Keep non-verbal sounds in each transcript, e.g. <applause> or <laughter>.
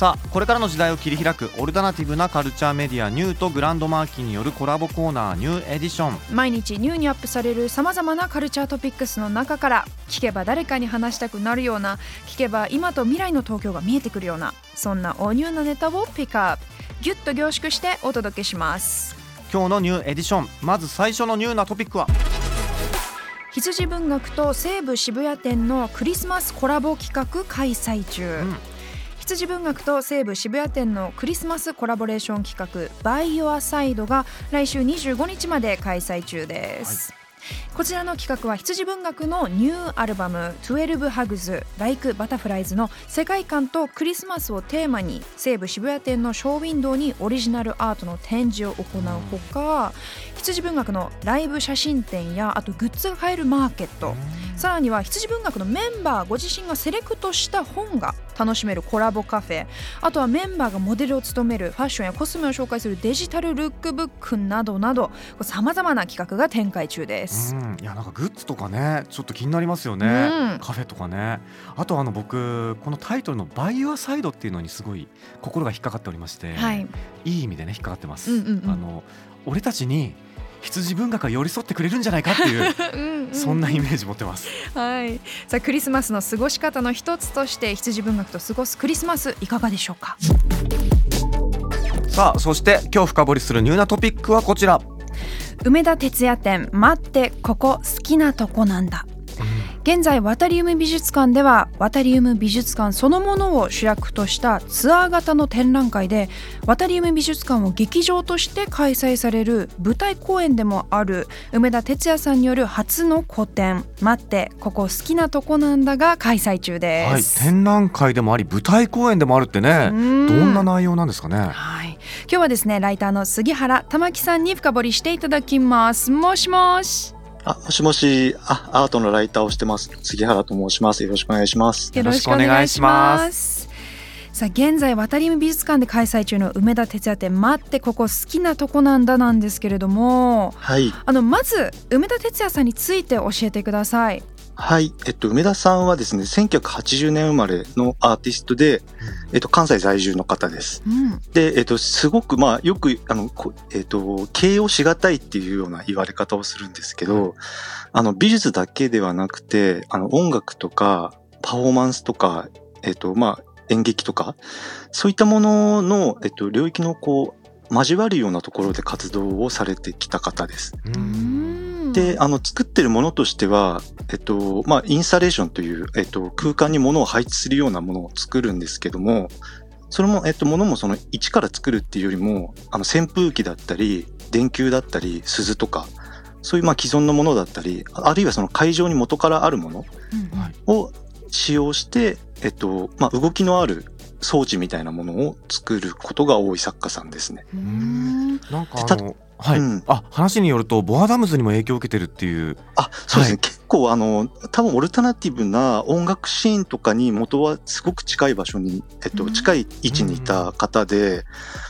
さあこれからの時代を切り開くオルタナティブなカルチャーメディアニューとグランドマーキーによるコラボコーナーニューエディション。毎日ニューにアップされるさまざまなカルチャートピックスの中から聞けば誰かに話したくなるような聞けば今と未来の東京が見えてくるようなそんなおニューなネタをピックアップギュッと凝縮してお届けします。今日のニューエディションまず最初のニューなトピックは？羊文学と西武渋谷店のクリスマスコラボ企画開催中、ん羊文学と西武渋谷店のクリスマスコラボレーション企画「By Your Side」が来週25日まで開催中です、こちらの企画は羊文学のニューアルバム「12 Hugs Like Butterflies」の世界観とクリスマスをテーマに西武渋谷店のショーウィンドウにオリジナルアートの展示を行うほか羊文学のライブ写真展やあとグッズが買えるマーケットさらには羊文学のメンバーご自身がセレクトした本が楽しめるコラボカフェ。あとはメンバーがモデルを務めるファッションやコスメを紹介するデジタルルックブックなどなどさまざまな企画が展開中です。うん。いやなんかグッズとかねちょっと気になりますよね、うん。カフェとかね。あとあの僕このタイトルの「 By Your Side」っていうのにすごい心が引っかかっておりまして、はい、いい意味でね引っかかってます、うんうんうん。あの俺たちに羊文学が寄り添ってくれるんじゃないかっていう <laughs> うんうん。そんなイメージ持ってます。はい、さあクリスマスの過ごし方の一つとして羊文学と過ごすクリスマスいかがでしょうか？さあそして今日深掘りするニューなトピックはこちら。梅田哲也展待ってここ好きなとこなんだ現在ワタリウム美術館ではワタリウム美術館そのものを主役としたツアー型の展覧会でワタリウム美術館を劇場として開催される舞台公演でもある梅田哲也さんによる初の個展「待ってここ好きなとこなんだ」が開催中ではい、す。展覧会でもあり舞台公演でもあるってねうん。どんな内容なんですかね。はい、今日はですねライターの杉原玉樹さんに深掘りしていただきます。もしもしあ、もしもし、あ、アートのライターをしてます。杉原と申します。よろしくお願いします。よろしくお願いしますさあ現在渡り美術館で開催中の梅田哲也展待ってここ好きなとこなんだなんですけれどもはい。あのまず梅田哲也さんについて教えてくださいはい。えっと、梅田さんはですね、1980年生まれのアーティストで、えっと、関西在住の方です。うんで、えっと、すごく、まあ、よく、あの、こえっと、形容しがたいっていうような言われ方をするんですけど、あの、美術だけではなくて、あの、音楽とか、パフォーマンスとか、えっと、まあ、演劇とか、そういったものの、えっと、領域の、こう、交わるようなところで活動をされてきた方です。ううんんで、あの、作ってるものとしては、えっと、まあ、インスタレーションという、えっと、空間に物を配置するようなものを作るんですけども、それも、えっと、物もその一から作るっていうよりも、あの、扇風機だったり、電球だったり、鈴とか、そういうまあ既存のものだったり、ああるいはその会場に元からあるものを使用して、えっと、まあ、動きのある装置みたいなものを作ることが多い作家さんですね。うん。なんかたあのはい、うん。あ話によるとボアダムズにも影響を受けてるっていう。あ、そうですね。はい。結構あの、多分オルタナティブな音楽シーンとかに元はすごく近い場所に、えっと、うん。近い位置にいた方で、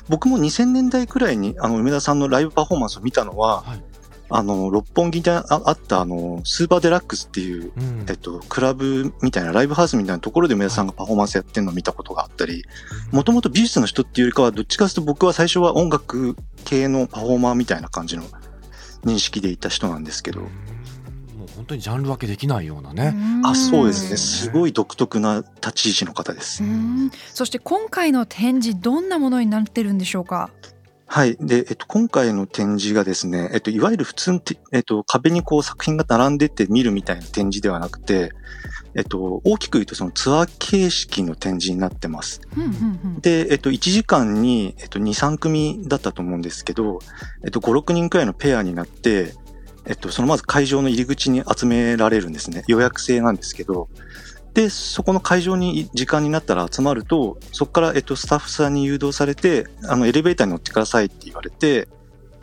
僕も2000年代くらいにあの、梅田さんのライブパフォーマンスを見たのは、はい。あの、六本木でああったあの、スーパーデラックスっていう、うん。えっと、クラブみたいな、ライブハウスみたいなところで梅田さんがパフォーマンスやってるのを見たことがあったり、もともと美術の人っていうよりかは、どっちかというと僕は最初は音楽系のパフォーマーみたいな感じの認識でいた人なんですけど、もう本当にジャンル分けできないようなね、あ、そうですね。んすごい独特な立ち位置の方です。う。ん。そして今回の展示どんなものになってるんでしょうか？はい。で、えっと、今回の展示がですね、えっと、いわゆる普通のて、えっと、壁にこう作品が並んでて見るみたいな展示ではなくて、えっと、大きく言うとそのツアー形式の展示になってます。うんうんうんで、えっと、1時間に、えっと、2、3組だったと思うんですけど、えっと、5、6人くらいのペアになって、えっと、そのまず会場の入り口に集められるんですね。予約制なんですけど、で、そこの会場に時間になったら集まると、そこから、えっと、スタッフさんに誘導されて、あの、エレベーターに乗ってくださいって言われて、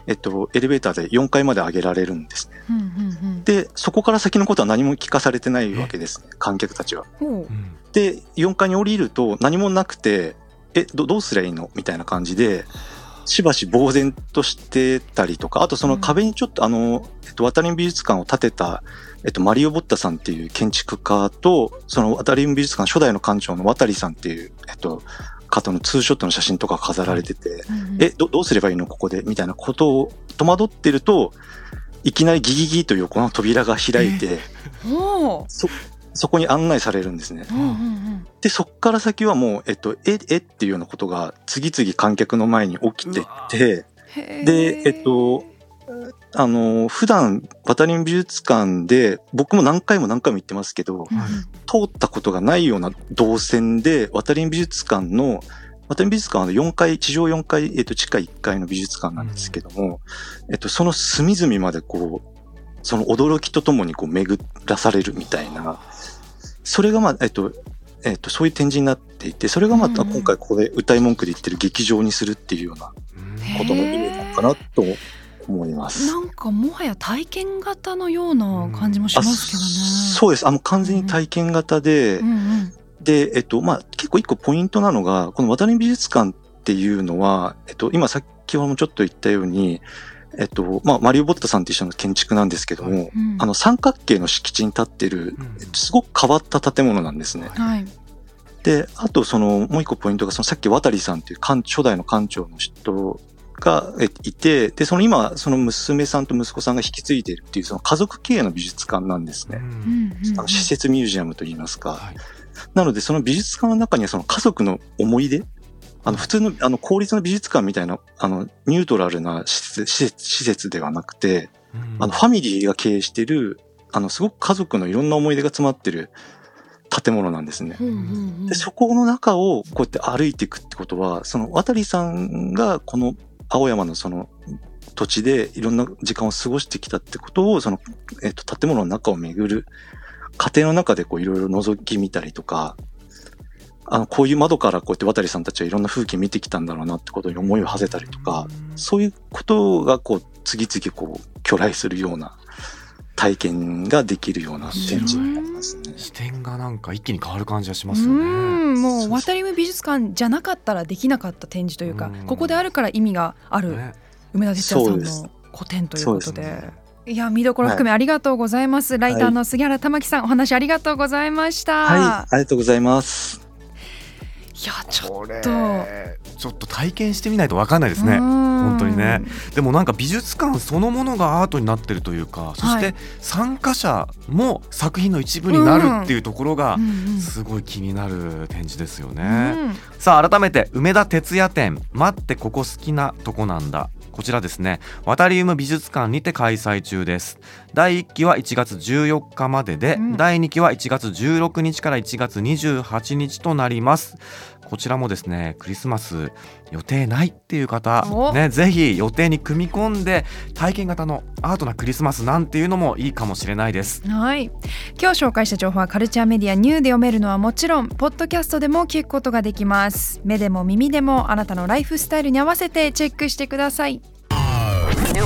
えっと、エレベーターで4階まで上げられるんですね。うんうんで、そこから先のことは何も聞かされてないわけですね、観客たちは。で、4階に降りると何もなくて、え、どどうすりゃいいの？みたいな感じで、しばし呆然としてたりとか、あとその壁にちょっとあの、えっと、渡り美術館を建てた、えっと、マリオ・ボッタさんっていう建築家と、その渡り美術館初代の館長の渡さんっていう、えっと、方のツーショットの写真とか飾られてて、うんうん。え、ど、どうすればいいのここで？みたいなことを戸惑ってると、いきなりギギギというこの扉が開いて、ほそ、そこに案内されるんですね。ううんうん。で、そっから先はもう、えっと、え、えっていうようなことが次々観客の前に起きてって、で、えっと、あの、普段、渡り美術館で、僕も何回も何回も行ってますけど、うん。うん通ったことがないような動線で、渡り美術館の、渡り美術館は4階、地上4階、えっと、地下1階の美術館なんですけども、えっと、その隅々までこう、その驚きとともにこう巡らされるみたいな、それがまあ、えっと、えっと、そういう展示になっていて、それがまたうんうん今回ここで歌い文句で言ってる劇場にするっていうようなことの意味なのかなと思います。なんかもはや体験型のような感じもしあますけどね。そうです。あの、完全に体験型で、うんうんで、えっと、まあ、結構一個ポイントなのが、この渡り美術館っていうのは、えっと、今先ほどもちょっと言ったように、えっと、まあ、マリオ・ボッタさんっていう人の建築なんですけども、うんあの、三角形の敷地に立ってる、すごく変わった建物なんですね。はい。で、あと、その、もう一個ポイントが、そのさっき渡さんっていう館初代の館長の人がえいて、で、その今、その娘さんと息子さんが引き継いでいるっていう、その家族経営の美術館なんですね。うんうんあの施設ミュージアムといいますか。はいなので、その美術館の中にはその家族の思い出、あの、普通の、あの、公立の美術館みたいな、あの、ニュートラルな施設、施設施設ではなくて、あの、ファミリーが経営している、あの、すごく家族のいろんな思い出が詰まってる建物なんですね。うんうんうんで、そこの中をこうやって歩いていくってことは、その渡さんがこの青山のその土地でいろんな時間を過ごしてきたってことを、その、えっと、建物の中を巡る過程の中でこういろいろ覗き見たりとか、あの、こういう窓からこうやって渡さんたちはいろんな風景見てきたんだろうなってことに思いを馳せたりとか、そういうことがこう、次々こう、巨来するような体験ができるような展示になりますね。視点がなんか一気に変わる感じがしうますよね。んもそうう。渡り海美術館じゃなかったらできなかった展示というかうん。ここであるから意味があるね。梅田哲也さんの個展ということで。いや見どころ含めありがとうございます、ライターの杉原玉樹さんお話ありがとうございました、はい、ありがとうございます。いやちょっと。ちょっと体験してみないとわかんないですね。本本当にね。でもなんか美術館そのものがアートになってるというかそしはいて参加者も作品の一部になるっていうところがすごい気になる展示ですよね。うん。さあ改めて梅田哲也展「待ってここ好きなとこなんだ」こちらですね。ワタリウム美術館にて開催中です第1期は1月14日までで、うん。第2期は1月16日から1月28日となります。こちらもですねクリスマス予定ないっていう方お。ねぜひ予定に組み込んで体験型のアートなクリスマスなんていうのもいいかもしれないです。はい。今日紹介した情報はカルチャーメディアニューで読めるのはもちろんポッドキャストでも聞くことができます。目でも耳でもあなたのライフスタイルに合わせてチェックしてください